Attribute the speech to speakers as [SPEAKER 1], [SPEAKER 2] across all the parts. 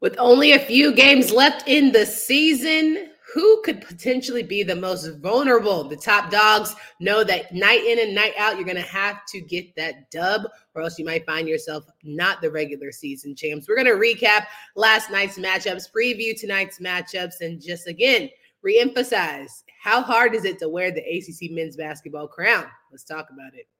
[SPEAKER 1] With only a few games left in the season, who could potentially be the most vulnerable? The top dogs know that night in and night out, you're going to have to get that dub, or else you might find yourself not the regular season champs. We're going to recap last night's matchups, preview tonight's matchups, and just again, reemphasize how hard is it to wear the ACC men's basketball crown? Let's talk about it.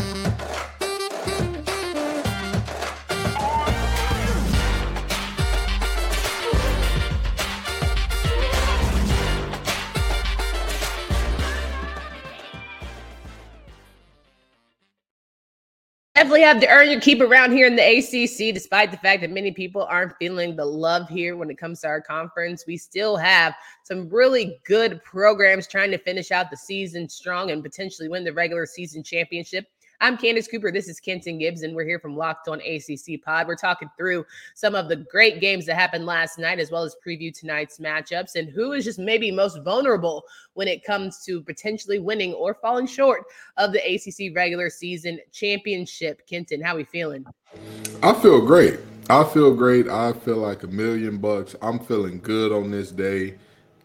[SPEAKER 1] Definitely have to earn your keep around here in the ACC, despite the fact that many people aren't feeling the love here when it comes to our conference. We still have some really good programs trying to finish out the season strong and potentially win the regular season championship. I'm Candace Cooper. This is Kenton Gibbs, and we're here from Locked On ACC Pod. We're talking through some of the great games that happened last night, as well as preview tonight's matchups, and who is just maybe most vulnerable when it comes to potentially winning or falling short of the ACC regular season championship. Kenton, how are we feeling?
[SPEAKER 2] I feel great. I feel great. I feel like a million bucks. I'm feeling good on this day.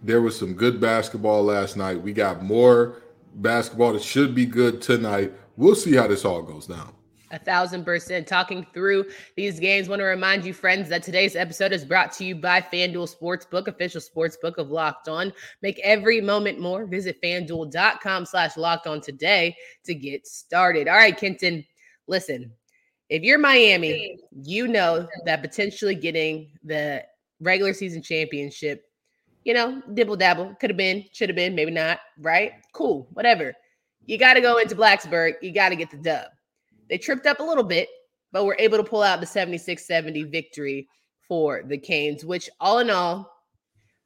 [SPEAKER 2] There was some good basketball last night. We got more basketball that should be good tonight we'll see how this all goes down.
[SPEAKER 1] A thousand percent. Talking through these games, want to remind you, friends, that today's episode is brought to you by FanDuel Sportsbook, official sportsbook of Locked On. Make every moment more. Visit fanduel.com slash locked on today to get started. All right, Kenton, listen, if you're Miami, you know that potentially getting the regular season championship, you know, dibble dabble, could have been, should have been, maybe not, right? Cool, whatever. You got to go into Blacksburg. You got to get the dub. They tripped up a little bit, but we were able to pull out the 76 70 victory for the Canes, which all in all,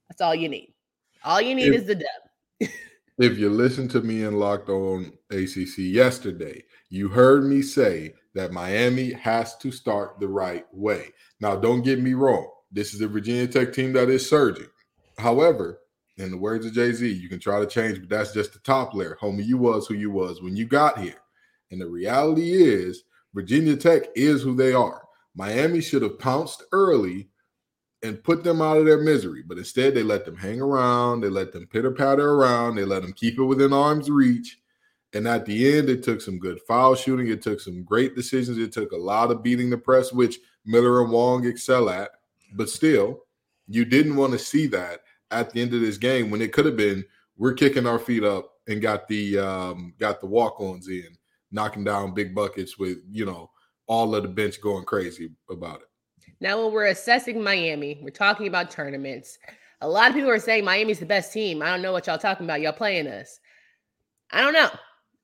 [SPEAKER 1] that's all you need. All you need if, is the dub.
[SPEAKER 2] if you listen to me in Locked On ACC yesterday, you heard me say that Miami has to start the right way. Now, don't get me wrong. This is a Virginia Tech team that is surging. However, in the words of Jay Z, you can try to change, but that's just the top layer. Homie, you was who you was when you got here. And the reality is, Virginia Tech is who they are. Miami should have pounced early and put them out of their misery, but instead they let them hang around, they let them pitter patter around, they let them keep it within arm's reach. And at the end, it took some good foul shooting, it took some great decisions, it took a lot of beating the press, which Miller and Wong excel at. But still, you didn't want to see that at the end of this game when it could have been we're kicking our feet up and got the um, got the walk-ons in, knocking down big buckets with you know all of the bench going crazy about it.
[SPEAKER 1] Now, when we're assessing Miami, we're talking about tournaments. A lot of people are saying Miami's the best team. I don't know what y'all talking about. Y'all playing us. I don't know.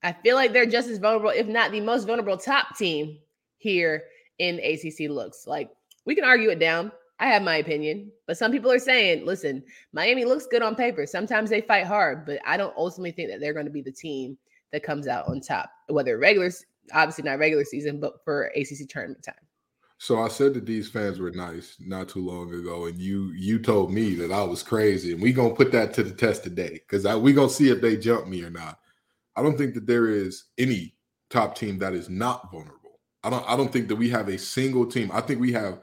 [SPEAKER 1] I feel like they're just as vulnerable, if not the most vulnerable top team here in ACC looks. Like we can argue it down. I have my opinion, but some people are saying, listen, Miami looks good on paper. Sometimes they fight hard, but I don't ultimately think that they're going to be the team that comes out on top, whether regular, obviously not regular season, but for ACC tournament time.
[SPEAKER 2] So I said that these fans were nice not too long ago, and you you told me that I was crazy, and we're gonna put that to the test today because we're gonna see if they jump me or not. I don't think that there is any top team that is not vulnerable. I don't I don't think that we have a single team. I think we have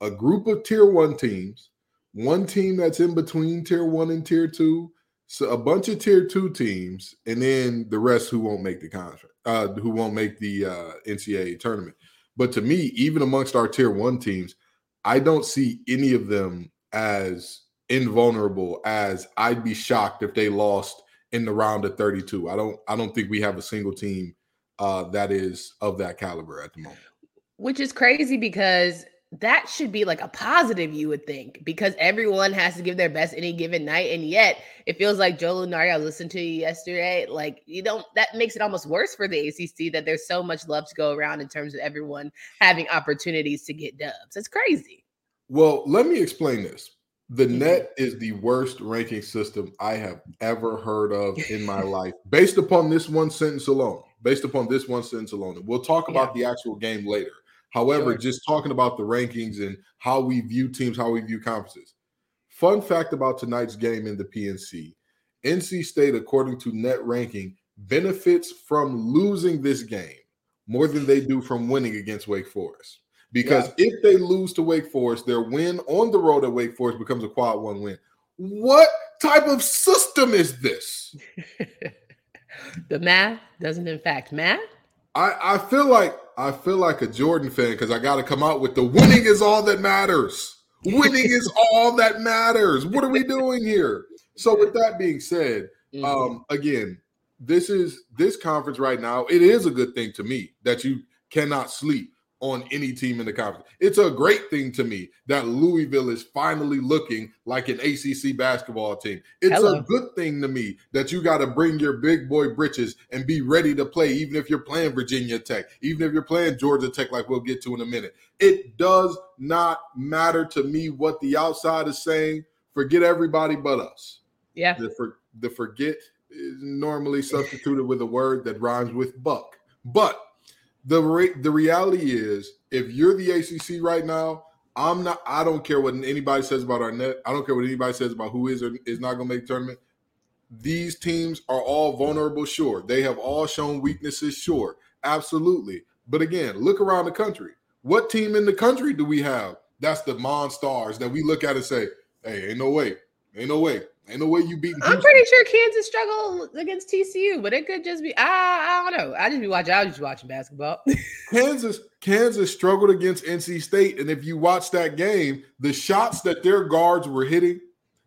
[SPEAKER 2] a group of tier one teams, one team that's in between tier one and tier two, so a bunch of tier two teams, and then the rest who won't make the contract, uh, who won't make the uh, NCAA tournament. But to me, even amongst our tier one teams, I don't see any of them as invulnerable as I'd be shocked if they lost in the round of 32. I don't I don't think we have a single team uh, that is of that caliber at the moment.
[SPEAKER 1] Which is crazy because that should be like a positive, you would think, because everyone has to give their best any given night. And yet it feels like Joe Lunardi, I listened to you yesterday. Like, you don't, that makes it almost worse for the ACC that there's so much love to go around in terms of everyone having opportunities to get dubs. It's crazy.
[SPEAKER 2] Well, let me explain this. The mm-hmm. net is the worst ranking system I have ever heard of in my life, based upon this one sentence alone. Based upon this one sentence alone. We'll talk about yeah. the actual game later. However, sure. just talking about the rankings and how we view teams, how we view conferences. Fun fact about tonight's game in the PNC NC State, according to net ranking, benefits from losing this game more than they do from winning against Wake Forest. Because yeah. if they lose to Wake Forest, their win on the road at Wake Forest becomes a quad one win. What type of system is this?
[SPEAKER 1] the math doesn't in fact math.
[SPEAKER 2] I, I feel like I feel like a Jordan fan because I got to come out with the winning is all that matters. Winning is all that matters. What are we doing here? So, with that being said, mm-hmm. um, again, this is this conference right now. It is a good thing to me that you cannot sleep on any team in the conference. It's a great thing to me that Louisville is finally looking like an ACC basketball team. It's Hello. a good thing to me that you got to bring your big boy britches and be ready to play, even if you're playing Virginia Tech, even if you're playing Georgia Tech, like we'll get to in a minute. It does not matter to me what the outside is saying. Forget everybody but us.
[SPEAKER 1] Yeah.
[SPEAKER 2] The, for, the forget is normally substituted with a word that rhymes with buck. But the re- the reality is, if you're the ACC right now, I'm not. I don't care what anybody says about our net. I don't care what anybody says about who is or is not going to make the tournament. These teams are all vulnerable. Sure, they have all shown weaknesses. Sure, absolutely. But again, look around the country. What team in the country do we have? That's the Monstars that we look at and say, "Hey, ain't no way, ain't no way." Ain't no way you beat.
[SPEAKER 1] I'm pretty sure Kansas struggled against TCU, but it could just be I, I don't know. I just be watching. I was just watching basketball.
[SPEAKER 2] Kansas Kansas struggled against NC State, and if you watch that game, the shots that their guards were hitting,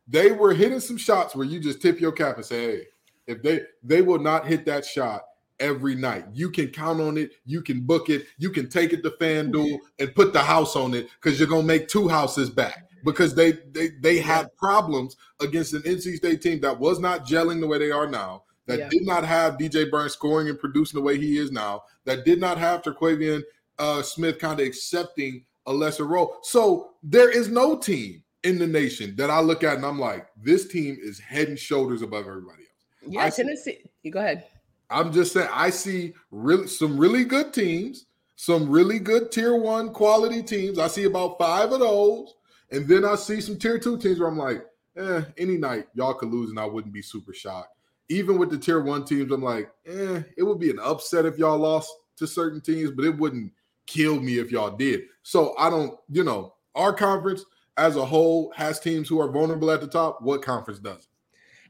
[SPEAKER 2] they were hitting some shots where you just tip your cap and say, "Hey, if they they will not hit that shot." Every night, you can count on it. You can book it. You can take it to FanDuel and put the house on it because you're gonna make two houses back because they they they had problems against an NC State team that was not gelling the way they are now, that yeah. did not have DJ Burns scoring and producing the way he is now, that did not have Terquavion uh, Smith kind of accepting a lesser role. So there is no team in the nation that I look at and I'm like, this team is head and shoulders above everybody else.
[SPEAKER 1] Yeah, I Tennessee. See, you go ahead.
[SPEAKER 2] I'm just saying I see really some really good teams, some really good tier one quality teams. I see about five of those. And then I see some tier two teams where I'm like, eh, any night y'all could lose and I wouldn't be super shocked. Even with the tier one teams, I'm like, eh, it would be an upset if y'all lost to certain teams, but it wouldn't kill me if y'all did. So I don't, you know, our conference as a whole has teams who are vulnerable at the top. What conference does?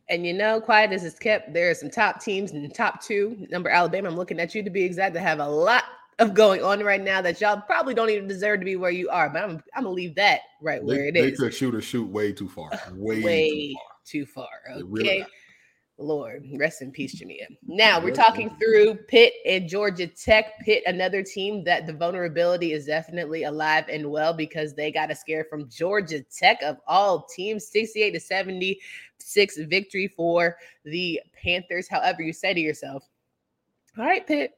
[SPEAKER 1] And you know, quiet as it's kept, there are some top teams in top two. Number Alabama, I'm looking at you to be exact, to have a lot of going on right now that y'all probably don't even deserve to be where you are. But I'm, I'm gonna leave that right where it
[SPEAKER 2] is. They could shoot or shoot way too far. Way,
[SPEAKER 1] way too far. Too far. Okay. Lord, rest in peace, Jamia. Now we're talking through Pitt and Georgia Tech. Pitt, another team that the vulnerability is definitely alive and well because they got a scare from Georgia Tech of all teams, 68 to 76 victory for the Panthers. However, you say to yourself, all right, Pitt,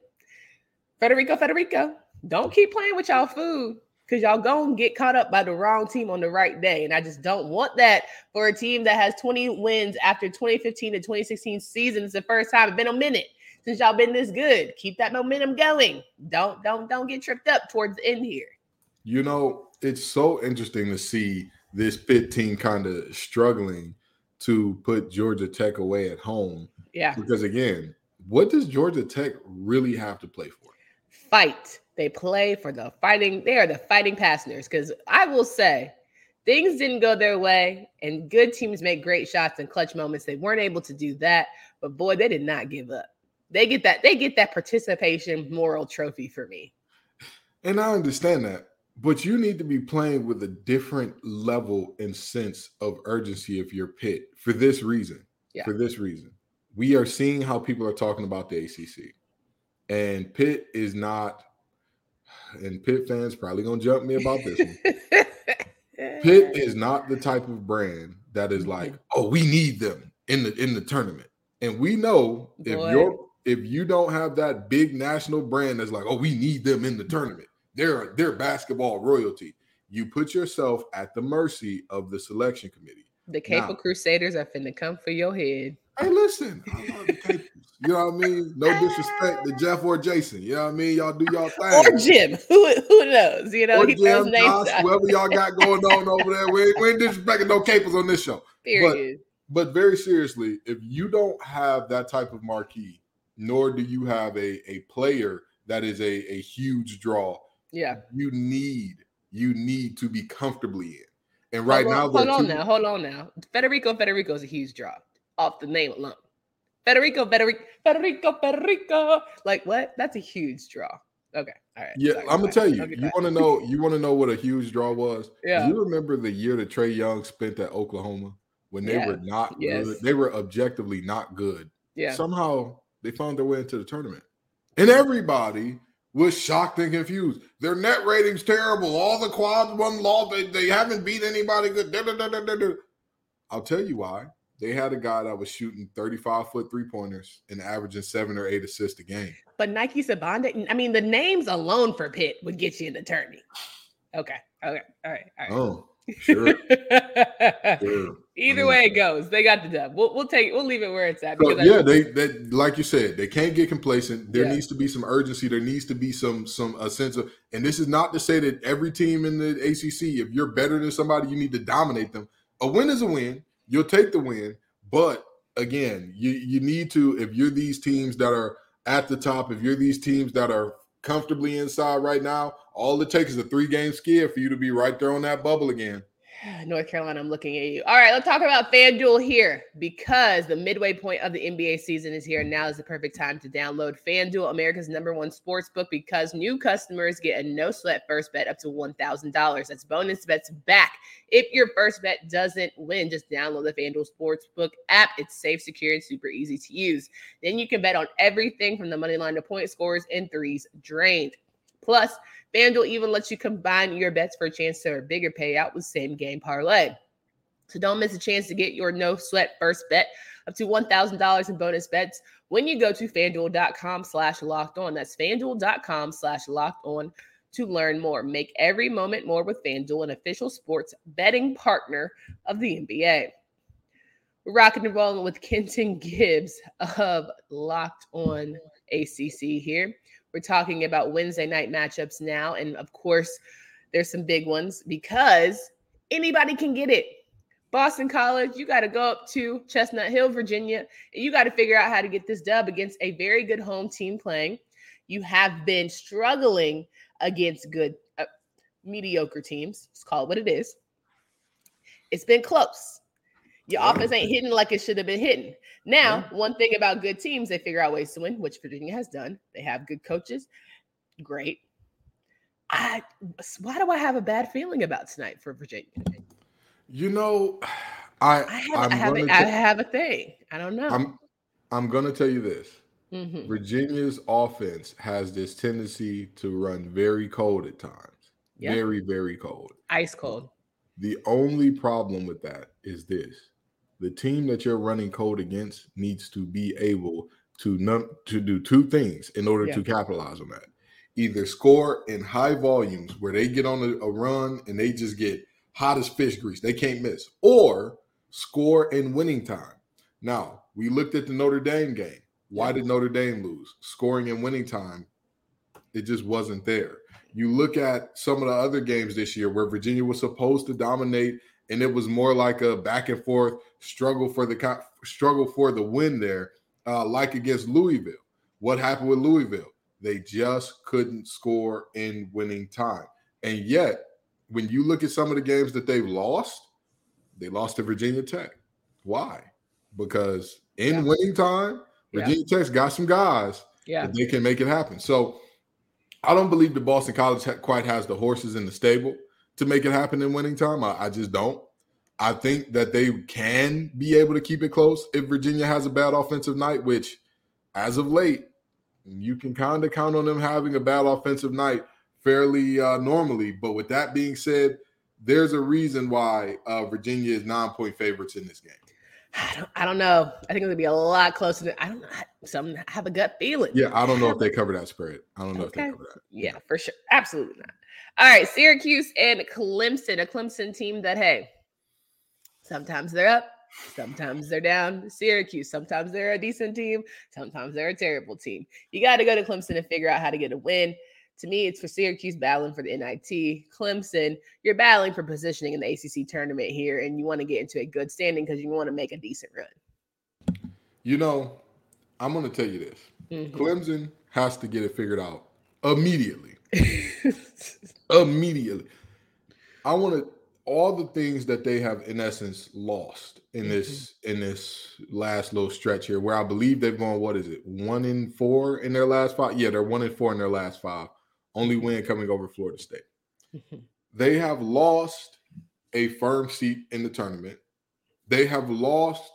[SPEAKER 1] Federiko, Federiko, don't keep playing with y'all food because y'all gonna get caught up by the wrong team on the right day. And I just don't want that for a team that has 20 wins after 2015 to 2016 season. It's the first time it's been a minute since y'all been this good. Keep that momentum going. Don't don't don't get tripped up towards the end here.
[SPEAKER 2] You know, it's so interesting to see this Pitt team kind of struggling to put Georgia Tech away at home.
[SPEAKER 1] Yeah.
[SPEAKER 2] Because again, what does Georgia Tech really have to play for?
[SPEAKER 1] Fight. They play for the fighting. They are the fighting passengers. Because I will say, things didn't go their way, and good teams make great shots and clutch moments. They weren't able to do that, but boy, they did not give up. They get that. They get that participation moral trophy for me.
[SPEAKER 2] And I understand that, but you need to be playing with a different level and sense of urgency if you're Pitt for this reason. Yeah. For this reason, we are seeing how people are talking about the ACC. And Pitt is not, and Pitt fans probably gonna jump me about this one. Pitt is not the type of brand that is like, oh, we need them in the in the tournament. And we know Boy. if you're if you don't have that big national brand that's like, oh, we need them in the tournament, they're they're basketball royalty. You put yourself at the mercy of the selection committee.
[SPEAKER 1] The Capel Crusaders are finna come for your head.
[SPEAKER 2] Hey, listen, I love the Capers. You know what I mean? No disrespect to Jeff or Jason. You know what I mean? Y'all do y'all thing.
[SPEAKER 1] Or Jim. Who, who knows? You know,
[SPEAKER 2] or he Jim, Josh, whoever y'all got going on over there. We, we ain't disrespecting no capers on this show. Period. but very seriously, if you don't have that type of marquee, nor do you have a, a player that is a, a huge draw,
[SPEAKER 1] yeah,
[SPEAKER 2] you need you need to be comfortably in. And right
[SPEAKER 1] hold
[SPEAKER 2] now,
[SPEAKER 1] on, hold on
[SPEAKER 2] two,
[SPEAKER 1] now, hold on now. Federiko Federiko is a huge draw off the name alone. Federiko Federiko Federiko Federiko. Like what? That's a huge draw. Okay. All right.
[SPEAKER 2] Yeah,
[SPEAKER 1] Sorry,
[SPEAKER 2] I'm gonna
[SPEAKER 1] sorry.
[SPEAKER 2] tell you.
[SPEAKER 1] Okay,
[SPEAKER 2] You want to know? You want to know what a huge draw was?
[SPEAKER 1] Yeah.
[SPEAKER 2] You remember the year that Trae Young spent at Oklahoma when they
[SPEAKER 1] Yeah.
[SPEAKER 2] were not
[SPEAKER 1] Yes.
[SPEAKER 2] good. They were objectively not good.
[SPEAKER 1] Yeah.
[SPEAKER 2] Somehow they found their way into the tournament, and everybody was shocked and confused. Their net rating's terrible. All the quads one loss. They, they haven't beat anybody good. Da, da, da. I'll tell you why. They had a guy that was shooting 35 foot three pointers and averaging seven or eight assists a game.
[SPEAKER 1] But Nike Sibande, I mean, the names alone for Pitt would get you in the tourney. Okay. Okay. All right. All right.
[SPEAKER 2] Oh, sure. sure.
[SPEAKER 1] Either way it goes, they got the dub. We'll, we'll take we'll leave it where it's at.
[SPEAKER 2] So,
[SPEAKER 1] I-
[SPEAKER 2] yeah, they that like you said, they can't get complacent. There
[SPEAKER 1] Yeah.
[SPEAKER 2] needs to be some urgency. There needs to be some some a sense of, and this is not to say that every team in the ACC, if you're better than somebody, you need to dominate them. A win is a win. You'll take the win, but again, you you need to if you're these teams that are at the top, if you're these teams that are comfortably inside right now, all it takes is a three game skid for you to be right there on that bubble again.
[SPEAKER 1] North Carolina, I'm looking at you. All right, let's talk about FanDuel here because the midway point of the NBA season is here. Now is the perfect time to download FanDuel, America's number one sports book, because new customers get a no sweat first bet up to $1,000. That's bonus bets back. If your first bet doesn't win, just download the FanDuel Sportsbook app. It's safe, secure, and super easy to use. Then you can bet on everything from the money line to point scores and threes drained. Plus, FanDuel even lets you combine your bets for a chance to a bigger payout with same game parlay. So don't miss a chance to get your no sweat first bet up to $1,000 in bonus bets when you go to fanduel.com slash locked on. That's fanduel.com slash locked on to learn more. Make every moment more with FanDuel, an official sports betting partner of the NBA. We're rocking and rolling with Kenton Gibbs of Locked On ACC here. We're talking about Wednesday night matchups now. And of course, there's some big ones because anybody can get it. Boston College, you got to go up to Chestnut Hill, Virginia, and you got to figure out how to get this dub against a very good home team playing. You have been struggling against good, uh, mediocre teams. Let's call it what it is. It's been close. Your
[SPEAKER 2] Yeah.
[SPEAKER 1] offense ain't hitting like it should have been hitting. Now,
[SPEAKER 2] Yeah.
[SPEAKER 1] one thing about good teams, they figure out ways to win, which Virginia has done. They have good coaches. Great. I why do I have a bad feeling about tonight for Virginia?
[SPEAKER 2] You know, I
[SPEAKER 1] I have,
[SPEAKER 2] I'm
[SPEAKER 1] have, a, I have a thing. I don't know.
[SPEAKER 2] I'm I'm gonna tell you this.
[SPEAKER 1] Mhm.
[SPEAKER 2] Virginia's offense has this tendency to run very cold at times.
[SPEAKER 1] Yeah.
[SPEAKER 2] Very, very cold.
[SPEAKER 1] Ice cold.
[SPEAKER 2] The only problem with that is this. The team that you're running cold against needs to be able to num- to do two things in order
[SPEAKER 1] Yeah.
[SPEAKER 2] to capitalize on that. Either score in high volumes where they get on a, a run and they just get hot as fish grease. They can't miss. Or score in winning time. Now, we looked at the Notre Dame game. Why did Notre Dame lose? Scoring in winning time, it just wasn't there. You look at some of the other games this year where Virginia was supposed to dominate, and it was more like a back and forth struggle for the struggle for the win there, uh, like against Louisville. What happened with Louisville? They just couldn't score in winning time, and yet when you look at some of the games that they've lost, they lost to Virginia Tech. Why? Because in
[SPEAKER 1] Yeah.
[SPEAKER 2] winning time,
[SPEAKER 1] Yeah.
[SPEAKER 2] Virginia Tech's got some guys
[SPEAKER 1] Yeah.
[SPEAKER 2] that they can make it happen. So I don't believe the Boston College ha- quite has the horses in the stable to make it happen in winning time. I, I just don't. I think that they can be able to keep it close if Virginia has a bad offensive night, which as of late, you can kind of count on them having a bad offensive night fairly uh, normally. But with that being said, there's a reason why uh, Virginia is nine point favorites in this game.
[SPEAKER 1] I don't, I don't know. I think it's gonna be a lot closer. To, I don't know. Some have a gut feeling.
[SPEAKER 2] Yeah, I don't know if they cover that spread. I don't know if they cover that.
[SPEAKER 1] Yeah, for sure. Absolutely not. All right, Syracuse and Clemson, a Clemson team that hey, sometimes they're up, sometimes they're down. Syracuse, sometimes they're a decent team, sometimes they're a terrible team. You got to go to Clemson and figure out how to get a win To me, it's for Syracuse battling for the NIT. Clemson, you're battling for positioning in the ACC tournament here, and you want to get into a good standing because you want to make a decent run.
[SPEAKER 2] You know, I'm going to tell you this mm-hmm. Clemson has to get it figured out immediately. immediately. I want to all the things that they have in essence lost in this mm-hmm. in this last little stretch here where I believe they've gone what is it one in four in their last five yeah they're one in four in their last five only win coming over Florida State. They have lost a firm seat in the tournament. They have lost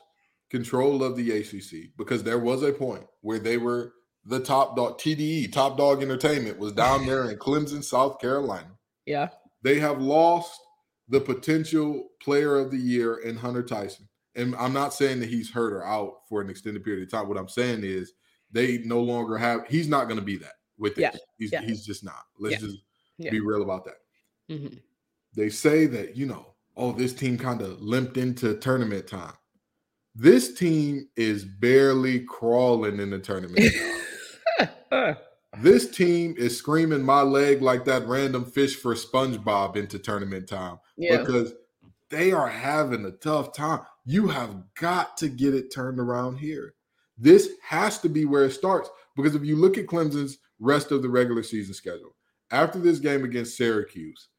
[SPEAKER 2] control of the ACC because there was a point where they were the top dog TDE top dog entertainment was down there in Clemson South Carolina.
[SPEAKER 1] Yeah.
[SPEAKER 2] They have lost the potential player of the year in Hunter Tyson. And I'm not saying that he's hurt or out for an extended period of time. What I'm saying is they no longer have, he's not going to be that with this. Yeah. He's, yeah. he's just not. Let's yeah. just be real about that. Mm-hmm. They say that, you know, oh, this team kind of limped into tournament time. This team is barely crawling in the tournament. this team is screaming my leg like that random fish for SpongeBob into tournament time because they are having a tough time. You have got to get it turned around here. This has to be where it starts because if you look at Clemson's rest of the regular season schedule, after this game against Syracuse,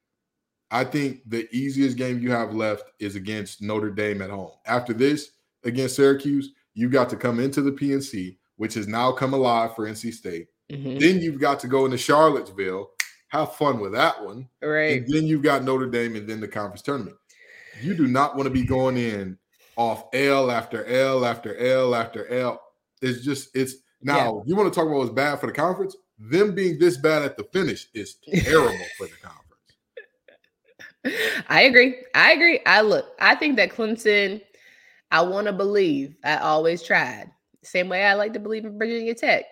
[SPEAKER 2] I think the easiest game you have left is against Notre Dame at home. After this, against Syracuse, you got to come into the PNC, which has now come alive for NC State. Mm-hmm. Then you've got to go into Charlottesville, have fun with that one.
[SPEAKER 1] Right.
[SPEAKER 2] And then you've got Notre Dame and then the conference tournament. You do not want to be going in off L after L after L after L. It's just it's now yeah. you want to talk about what's bad for the conference. Them being this bad at the finish is terrible for the conference.
[SPEAKER 1] I agree. I agree. I look, I think that Clemson, I want to believe. I always tried. Same way I like to believe in Virginia Tech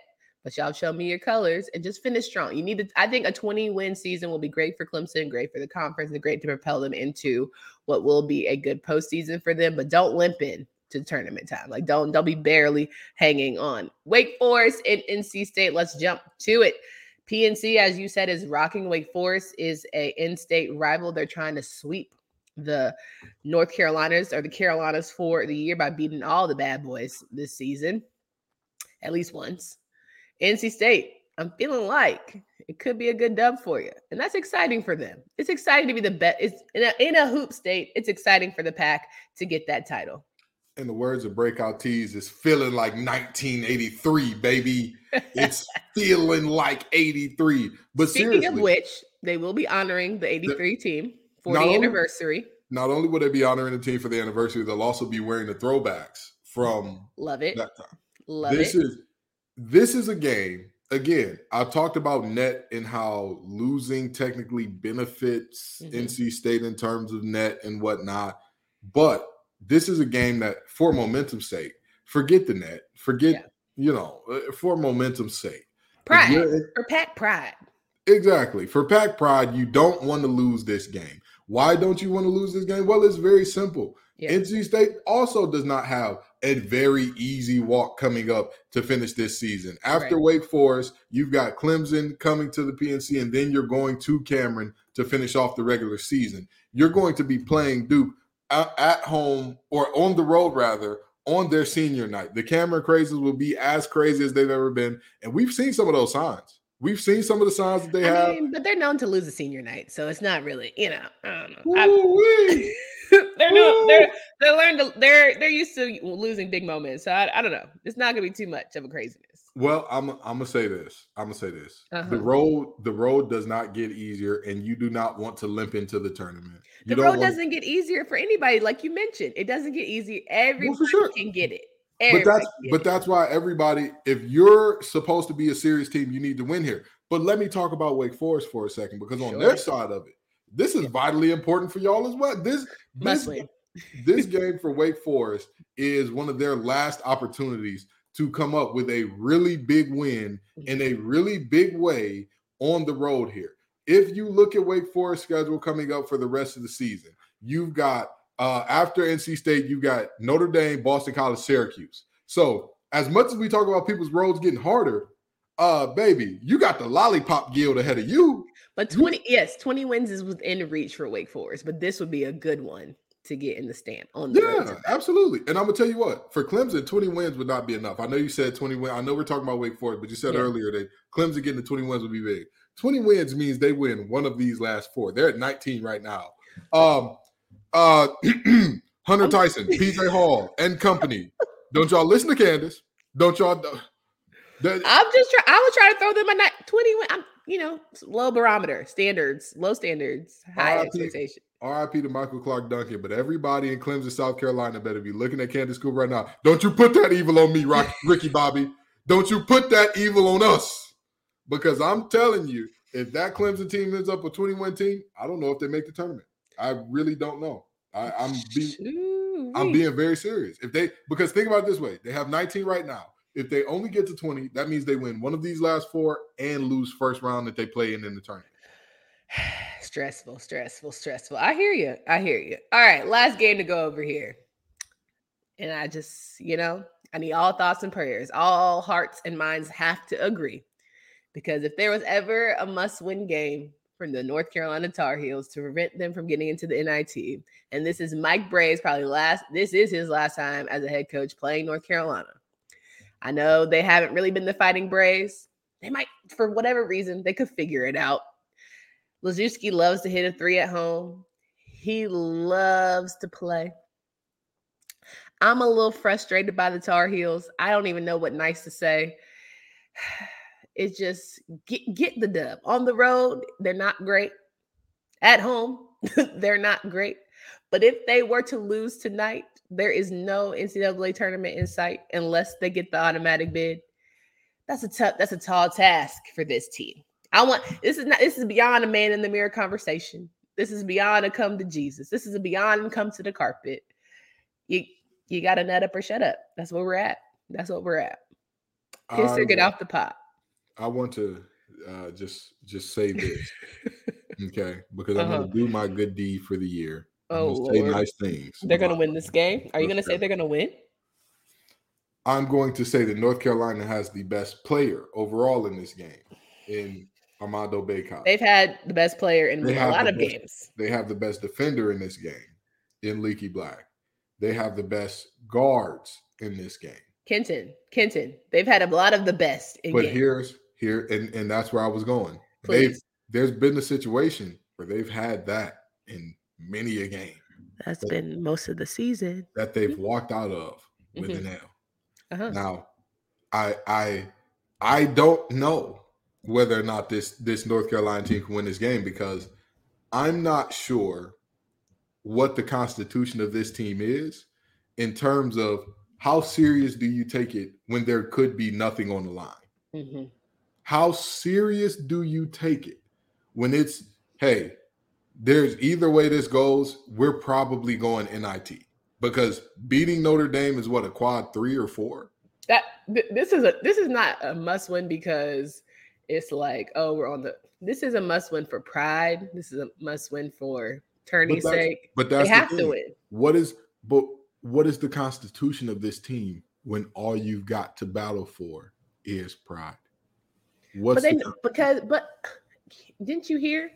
[SPEAKER 1] but y'all show me your colors and just finish strong. You need to, I think a 20 win season will be great for Clemson, great for the conference, and great to propel them into what will be a good postseason for them. But don't limp in to tournament time. Like don't don't be barely hanging on. Wake Forest and NC State. Let's jump to it. PNC, as you said, is rocking. Wake Forest is a in-state rival. They're trying to sweep the North Carolinas or the Carolinas for the year by beating all the bad boys this season, at least once. NC State, I'm feeling like it could be a good dub for you. And that's exciting for them. It's exciting to be the best. It's in a, in a hoop state. It's exciting for the pack to get that title.
[SPEAKER 2] In the words of Breakout Tees, it's feeling like 1983, baby. it's feeling like 83. But speaking
[SPEAKER 1] of which, they will be honoring the 83 the, team for the anniversary.
[SPEAKER 2] not only will they be honoring the team for the anniversary, they'll also be wearing the throwbacks from
[SPEAKER 1] love it.
[SPEAKER 2] That time.
[SPEAKER 1] Love
[SPEAKER 2] this
[SPEAKER 1] it.
[SPEAKER 2] is this is a game. Again, I've talked about net and how losing technically benefits mm-hmm. NC State in terms of net and whatnot. But this is a game that, for momentum's sake, forget the net, forget, yeah. you know, uh, for momentum's sake.
[SPEAKER 1] Pride, for pack pride.
[SPEAKER 2] Exactly. For pack pride, you don't want to lose this game. Why don't you want to lose this game? Well, it's very simple. Yeah. NC State also does not have a very easy walk coming up to finish this season. After right. Wake Forest, you've got Clemson coming to the PNC, and then you're going to Cameron to finish off the regular season. You're going to be playing Duke at home or on the road, rather, on their senior night. The Cameron crazes will be as crazy as they've ever been. And we've seen some of those signs. We've seen some of the signs that they I have. Mean,
[SPEAKER 1] but they're known to lose a senior night. So it's not really, you know, I don't know. they're no, they're they learned to, they're they're used to losing big moments. So I, I don't know. It's not gonna be too much of a craziness.
[SPEAKER 2] Well, I'm I'm gonna say this. I'm gonna say this. Uh-huh. The road the road does not get easier, and you do not want to limp into the tournament.
[SPEAKER 1] The road doesn't get easier for anybody, like you mentioned. It doesn't get easy. Everybody well, sure. can get it.
[SPEAKER 2] Everybody but that's but it. that's why everybody, if you're supposed to be a serious team, you need to win here. But let me talk about Wake Forest for a second, because on sure. their side of it, this is vitally important for y'all as well. This this, this game for Wake Forest is one of their last opportunities to come up with a really big win in a really big way on the road here. If you look at Wake Forest schedule coming up for the rest of the season, you've got uh, after NC State, you've got Notre Dame, Boston College, Syracuse. So as much as we talk about people's roads getting harder, uh, baby, you got the lollipop guild ahead of you.
[SPEAKER 1] But 20, yes, 20 wins is within reach for Wake Forest, but this would be a good one to get in the stamp on the
[SPEAKER 2] Yeah, absolutely. And I'm gonna tell you what, for Clemson, 20 wins would not be enough. I know you said 20 wins. I know we're talking about Wake Forest, but you said
[SPEAKER 1] Yeah.
[SPEAKER 2] earlier that Clemson getting the 20 wins would be big. 20 wins means they win one of these last four. They're at 19 right now. Um uh Hunter Tyson, PJ Hall, and company. Don't y'all listen to Candace. Don't y'all that-
[SPEAKER 1] I'm just trying. I was trying to throw them a night 20. win- I'm, you know, low barometer standards, low standards, high
[SPEAKER 2] RIP.
[SPEAKER 1] expectation.
[SPEAKER 2] RIP to Michael Clarke Duncan, but everybody in Clemson, South Carolina better be looking at Candace Cooper right now. Don't you put that evil on me, Rock, Ricky Bobby. Don't you put that evil on us. Because I'm telling you, if that Clemson team ends up a 21 team, I don't know if they make the tournament. I really don't know. I, I'm being I'm being very serious. If they because think about it this way, they have 19 right now. If they only get to 20, that means they win one of these last four and lose first round that they play in in the tournament.
[SPEAKER 1] stressful, stressful, stressful. I hear you. I hear you. All right, last game to go over here. And I just, you know, I need all thoughts and prayers. All hearts and minds have to agree. Because if there was ever a must win game from the North Carolina Tar Heels to prevent them from getting into the NIT, and this is Mike Brey's probably last, this is his last time as a head coach playing North Carolina. I know they haven't really been the fighting Braves. They might, for whatever reason, they could figure it out. Laszewski loves to hit a three at home. He loves to play. I'm a little frustrated by the Tar Heels. I don't even know what nice to say. It's just get get the dub. On the road, they're not great. At home, they're not great. But if they were to lose tonight, there is no NCAA tournament in sight unless they get the automatic bid. That's a tough, that's a tall task for this team. I want this is not this is beyond a man in the mirror conversation. This is beyond a come to Jesus. This is a beyond come to the carpet. You you gotta nut up or shut up. That's where we're at. That's what we're at. Piss or get off the pot.
[SPEAKER 2] I want to uh, just just say this, okay? Because I'm
[SPEAKER 1] Uh-huh.
[SPEAKER 2] going to do my good deed for the year.
[SPEAKER 1] Oh,
[SPEAKER 2] say nice things.
[SPEAKER 1] They're gonna win this game. Are you gonna say they're gonna win?
[SPEAKER 2] I'm going to say that North Carolina has the best player overall in this game in Armando Bacot.
[SPEAKER 1] They've had the best player in
[SPEAKER 2] They
[SPEAKER 1] a lot of
[SPEAKER 2] best-
[SPEAKER 1] games.
[SPEAKER 2] They have the best defender in this game in Leaky Black. They have the best guards in this game.
[SPEAKER 1] Kenton, Kenton. They've had a lot of the best in
[SPEAKER 2] But
[SPEAKER 1] games.
[SPEAKER 2] here's here and and that's where I was going. They've there's been a situation where they've had that in many a game
[SPEAKER 1] That's
[SPEAKER 2] but-
[SPEAKER 1] been most of the season.
[SPEAKER 2] that they've walked out of with
[SPEAKER 1] Mhm.
[SPEAKER 2] an L.
[SPEAKER 1] Uh-huh.
[SPEAKER 2] Now, I I I don't know whether or not this this North Carolina team can win this game because I'm not sure what the constitution of this team is in terms of how serious do you take it when there could be nothing on the line.
[SPEAKER 1] Mhm.
[SPEAKER 2] How serious do you take it when it's hey, there's either way this goes, we're probably going NIT because beating Notre Dame is what a quad three or four.
[SPEAKER 1] That th- this is a this is not a must win because it's like oh we're on the. This is a must win for pride. This is a must win for tourney's
[SPEAKER 2] But
[SPEAKER 1] sake.
[SPEAKER 2] But
[SPEAKER 1] They
[SPEAKER 2] that's the
[SPEAKER 1] have to win.
[SPEAKER 2] What is but what is the constitution of this team when all you've got to battle for is pride? What's
[SPEAKER 1] But they
[SPEAKER 2] the,
[SPEAKER 1] because but didn't you hear?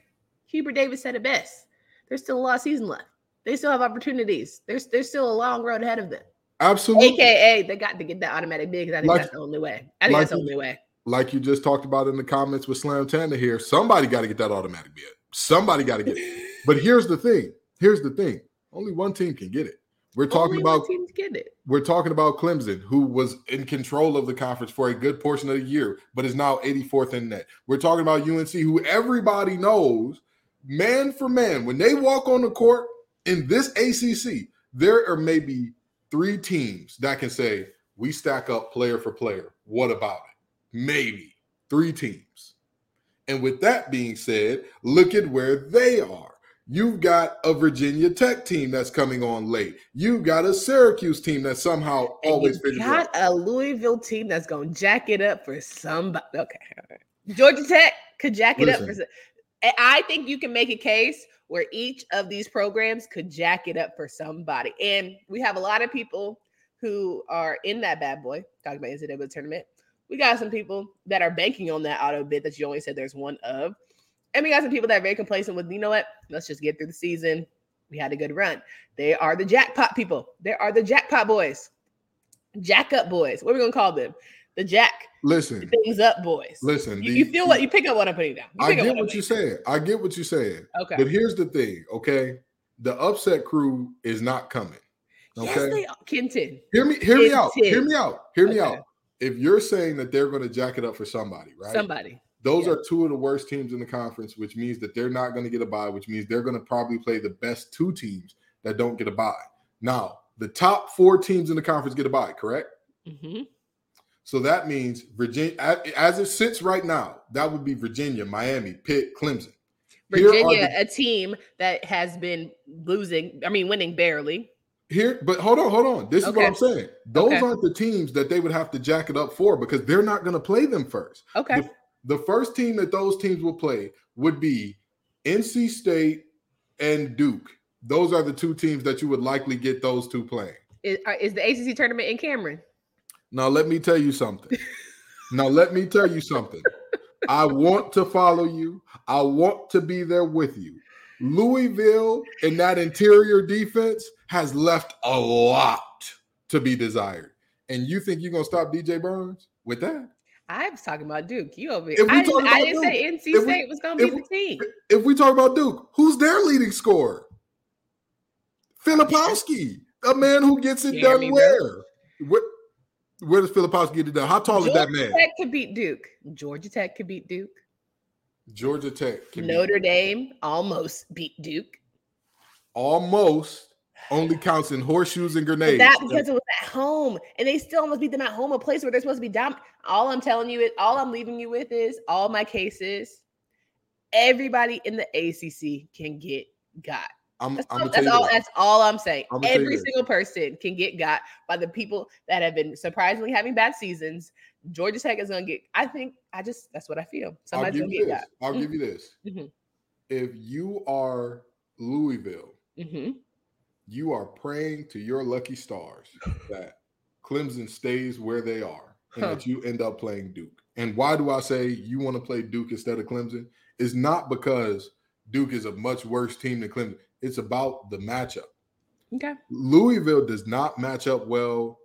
[SPEAKER 1] Hubert Davis said it best. There's still a lot of season left. They still have opportunities. There's there's still a long road ahead of them.
[SPEAKER 2] absolutely
[SPEAKER 1] AKA they got to get that automatic bid because I think
[SPEAKER 2] Like-
[SPEAKER 1] that's the only way. I think
[SPEAKER 2] like
[SPEAKER 1] that's the only way.
[SPEAKER 2] like you just talked about in the comments with Slam Tanda here. Somebody got to get that automatic bid. Somebody got to get it. But here's the thing. Here's the thing. Only one team can get it. We're talking
[SPEAKER 1] Only
[SPEAKER 2] about
[SPEAKER 1] teams get it.
[SPEAKER 2] we're talking about Clemson, who was in control of the conference for a good portion of the year, but is now 84th in net. We're talking about UNC, who everybody knows, man for man, when they walk on the court in this ACC, there are maybe three teams that can say, we stack up player for player. What about it? Maybe three teams. And with that being said, look at where they are. You've got a Virginia Tech team that's coming on late. You've got a Syracuse team that somehow
[SPEAKER 1] And
[SPEAKER 2] always
[SPEAKER 1] you
[SPEAKER 2] figures it out.
[SPEAKER 1] got a Louisville team that's going to jack it up for somebody. Okay. Georgia Tech could jack it up for some. I think you can make a case where each of these programs could jack it up for somebody. And we have a lot of people who are in that bad boy, talking about NCAA tournament, we got some people that are banking on that auto bid that you only said there's one of. And we got some people that are very complacent with, you know what? Let's just get through the season. We had a good run. They are the jackpot people. They are the jackpot boys. Jack up boys. What are we gonna call them? The jack
[SPEAKER 2] Listen,
[SPEAKER 1] things up boys.
[SPEAKER 2] listen.
[SPEAKER 1] You,
[SPEAKER 2] the-
[SPEAKER 1] you feel what you pick up what I'm putting down.
[SPEAKER 2] I get what you're
[SPEAKER 1] putting
[SPEAKER 2] saying. I get what you're saying.
[SPEAKER 1] Okay.
[SPEAKER 2] But here's the thing, okay? The upset crew is not coming.
[SPEAKER 1] Yes,
[SPEAKER 2] Okay.
[SPEAKER 1] they are. Kenton.
[SPEAKER 2] hear me, hear me out. Hear me out. Hear me
[SPEAKER 1] Okay.
[SPEAKER 2] out. If you're saying that they're going to jack it up for somebody, right?
[SPEAKER 1] Somebody.
[SPEAKER 2] Those
[SPEAKER 1] yeah.
[SPEAKER 2] are two of the worst teams in the conference, which means that they're not going to get a bye, which means they're going to probably play the best two teams that don't get a bye. Now, the top four teams in the conference get a bye, correct?
[SPEAKER 1] hmm
[SPEAKER 2] So that means Virginia, as it sits right now, that would be Virginia, Miami, Pitt, Clemson.
[SPEAKER 1] Virginia,
[SPEAKER 2] the-
[SPEAKER 1] a team that has been losing, I mean, winning barely.
[SPEAKER 2] Here, but hold on, hold on. This is what I'm saying. Those
[SPEAKER 1] Okay.
[SPEAKER 2] aren't the teams that they would have to jack it up for because they're not going to play them first.
[SPEAKER 1] Okay.
[SPEAKER 2] The, the first team that those teams will play would be NC State and Duke. Those are the two teams that you would likely get those two playing.
[SPEAKER 1] Is, uh, is the ACC tournament in Cameron?
[SPEAKER 2] Now, let me tell you something. now, let me tell you something. I want to follow you. I want to be there with you. Louisville in that interior defense has left a lot to be desired. And you think you're going to stop DJ Burns with that?
[SPEAKER 1] I was talking about Duke. You over here. I, didn't- I didn't say NC
[SPEAKER 2] we-
[SPEAKER 1] State was going to be
[SPEAKER 2] we-
[SPEAKER 1] the team.
[SPEAKER 2] If we talk about Duke, who's their leading scorer? Filipowski, a man who gets it
[SPEAKER 1] Jeremy
[SPEAKER 2] done where? where? Where does Filipowski get it done? How tall is that
[SPEAKER 1] Georgia
[SPEAKER 2] man?
[SPEAKER 1] Tech could beat Duke. Georgia Tech could beat Duke.
[SPEAKER 2] Georgia Tech.
[SPEAKER 1] Notre Dame almost beat Duke.
[SPEAKER 2] almost only counts in horseshoes and grenades.
[SPEAKER 1] that because it was at home, and they still almost beat them at home, a place where they're supposed to be down. All I'm telling you is, all I'm leaving you with is, all my cases, everybody in the ACC can get got.
[SPEAKER 2] I'm,
[SPEAKER 1] That's,
[SPEAKER 2] I'm
[SPEAKER 1] all, that's all. That's all I'm saying.
[SPEAKER 2] You
[SPEAKER 1] Every single person can get got by the people that have been surprisingly having bad seasons. Georgia Tech is gonna get. I think. I just. That's what I feel.
[SPEAKER 2] I'll
[SPEAKER 1] Somebody's
[SPEAKER 2] give
[SPEAKER 1] gonna
[SPEAKER 2] you
[SPEAKER 1] get
[SPEAKER 2] this.
[SPEAKER 1] got.
[SPEAKER 2] I'll give you this.
[SPEAKER 1] Mhm.
[SPEAKER 2] If you are Louisville,
[SPEAKER 1] hmm
[SPEAKER 2] you are praying to your lucky stars that Clemson stays where they are and
[SPEAKER 1] Huh.
[SPEAKER 2] that you end up playing Duke. And why do I say you want to play Duke instead of Clemson? It's not because Duke is a much worse team than Clemson. It's about the matchup.
[SPEAKER 1] Okay.
[SPEAKER 2] Louisville does not match up well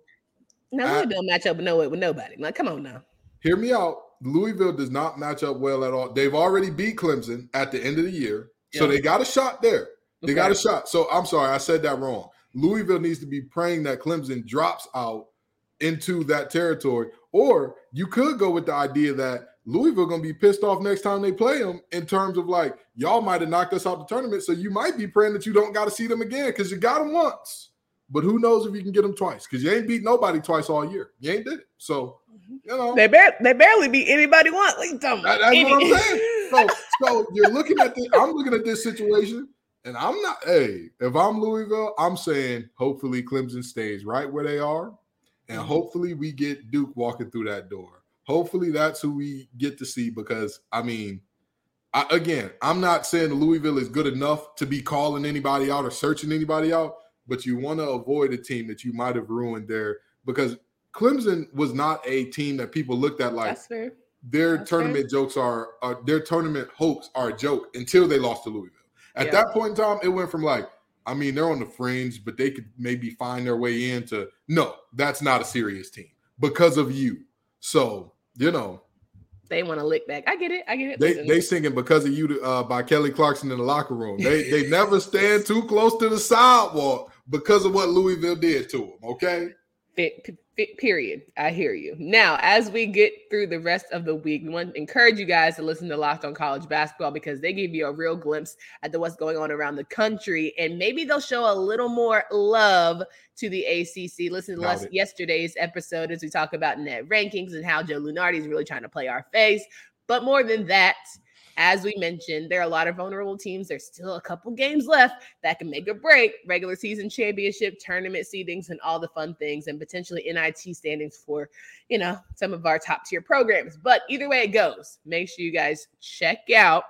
[SPEAKER 1] we don't match up with no with nobody. Like, come on now.
[SPEAKER 2] hear me out. Louisville does not match up well at all. They've already beat Clemson at the end of the year. So they got a shot there. They got a shot. So I'm sorry, I said that wrong. Louisville needs to be praying that Clemson drops out into that territory. Or you could go with the idea that Louisville gonna be pissed off next time they play them in terms of like y'all might have knocked us out the tournament. So you might be praying that you don't got to see them again because you got them once. But who knows if you can get them twice? Because you ain't beat nobody twice all year. You ain't did it. So mm-hmm. you know
[SPEAKER 1] They bar- they barely beat anybody once. What you talking
[SPEAKER 2] that-
[SPEAKER 1] about?
[SPEAKER 2] that's what I'm saying. So, so you're looking at this. I'm looking at this situation, and I'm not. Hey, if I'm Louisville, I'm saying hopefully Clemson stays right where they are, and
[SPEAKER 1] Mhm.
[SPEAKER 2] hopefully we get Duke walking through that door. Hopefully that's who we get to see because I mean, I, again, I'm not saying Louisville is good enough to be calling anybody out or searching anybody out, but you want to avoid a team that you might have ruined there because Clemson was not a team that people looked at like their
[SPEAKER 1] That's fair.
[SPEAKER 2] tournament jokes are, are their tournament hopes are a joke until they lost to Louisville. At
[SPEAKER 1] Yeah.
[SPEAKER 2] that point in time, it went from like, I mean, they're on the fringe, but they could maybe find their way into no, that's not a serious team because of you. So you know
[SPEAKER 1] They want to lick back. I get it. I get it.
[SPEAKER 2] they
[SPEAKER 1] Listen,
[SPEAKER 2] they singing because of you uh, by Kelly Clarkson in the locker room. They they never stand too close to the sidewalk because of what Louisville did to them. Okay.
[SPEAKER 1] Fit, period. I hear you. Now, as we get through the rest of the week, we want to encourage you guys to listen to Locked on College Basketball because they give you a real glimpse at the, what's going on around the country, and maybe they'll show a little more love to the ACC. Listen to us yesterday's episode as we talk about net rankings and how Joe Lunardi is really trying to play our face. But more than that, as we mentioned, there are a lot of vulnerable teams. There's still a couple games left that can make a break regular season championship, tournament seedings, and all the fun things, and potentially NIT standings for, you know, some of our top tier programs. But either way it goes, make sure you guys check out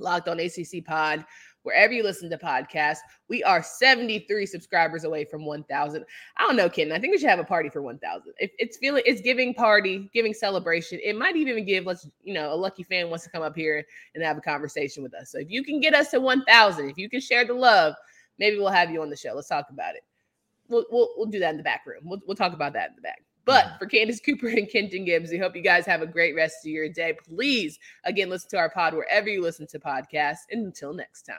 [SPEAKER 1] Locked on ACC Pod wherever you listen to podcasts. We are 73 subscribers away from 1,000. I don't know, Ken. I think we should have a party for 1,000. If it's feeling, it's giving party, giving celebration. It might even give, let's, you know, a lucky fan wants to come up here and have a conversation with us. So if you can get us to 1,000, if you can share the love, maybe we'll have you on the show. Let's talk about it. We'll, we'll, we'll do that in the back room. We'll, we'll talk about that in the back. But for Candace Cooper and Kenton Gibbs, we hope you guys have a great rest of your day. Please, again, listen to our pod wherever you listen to podcasts. And until next time.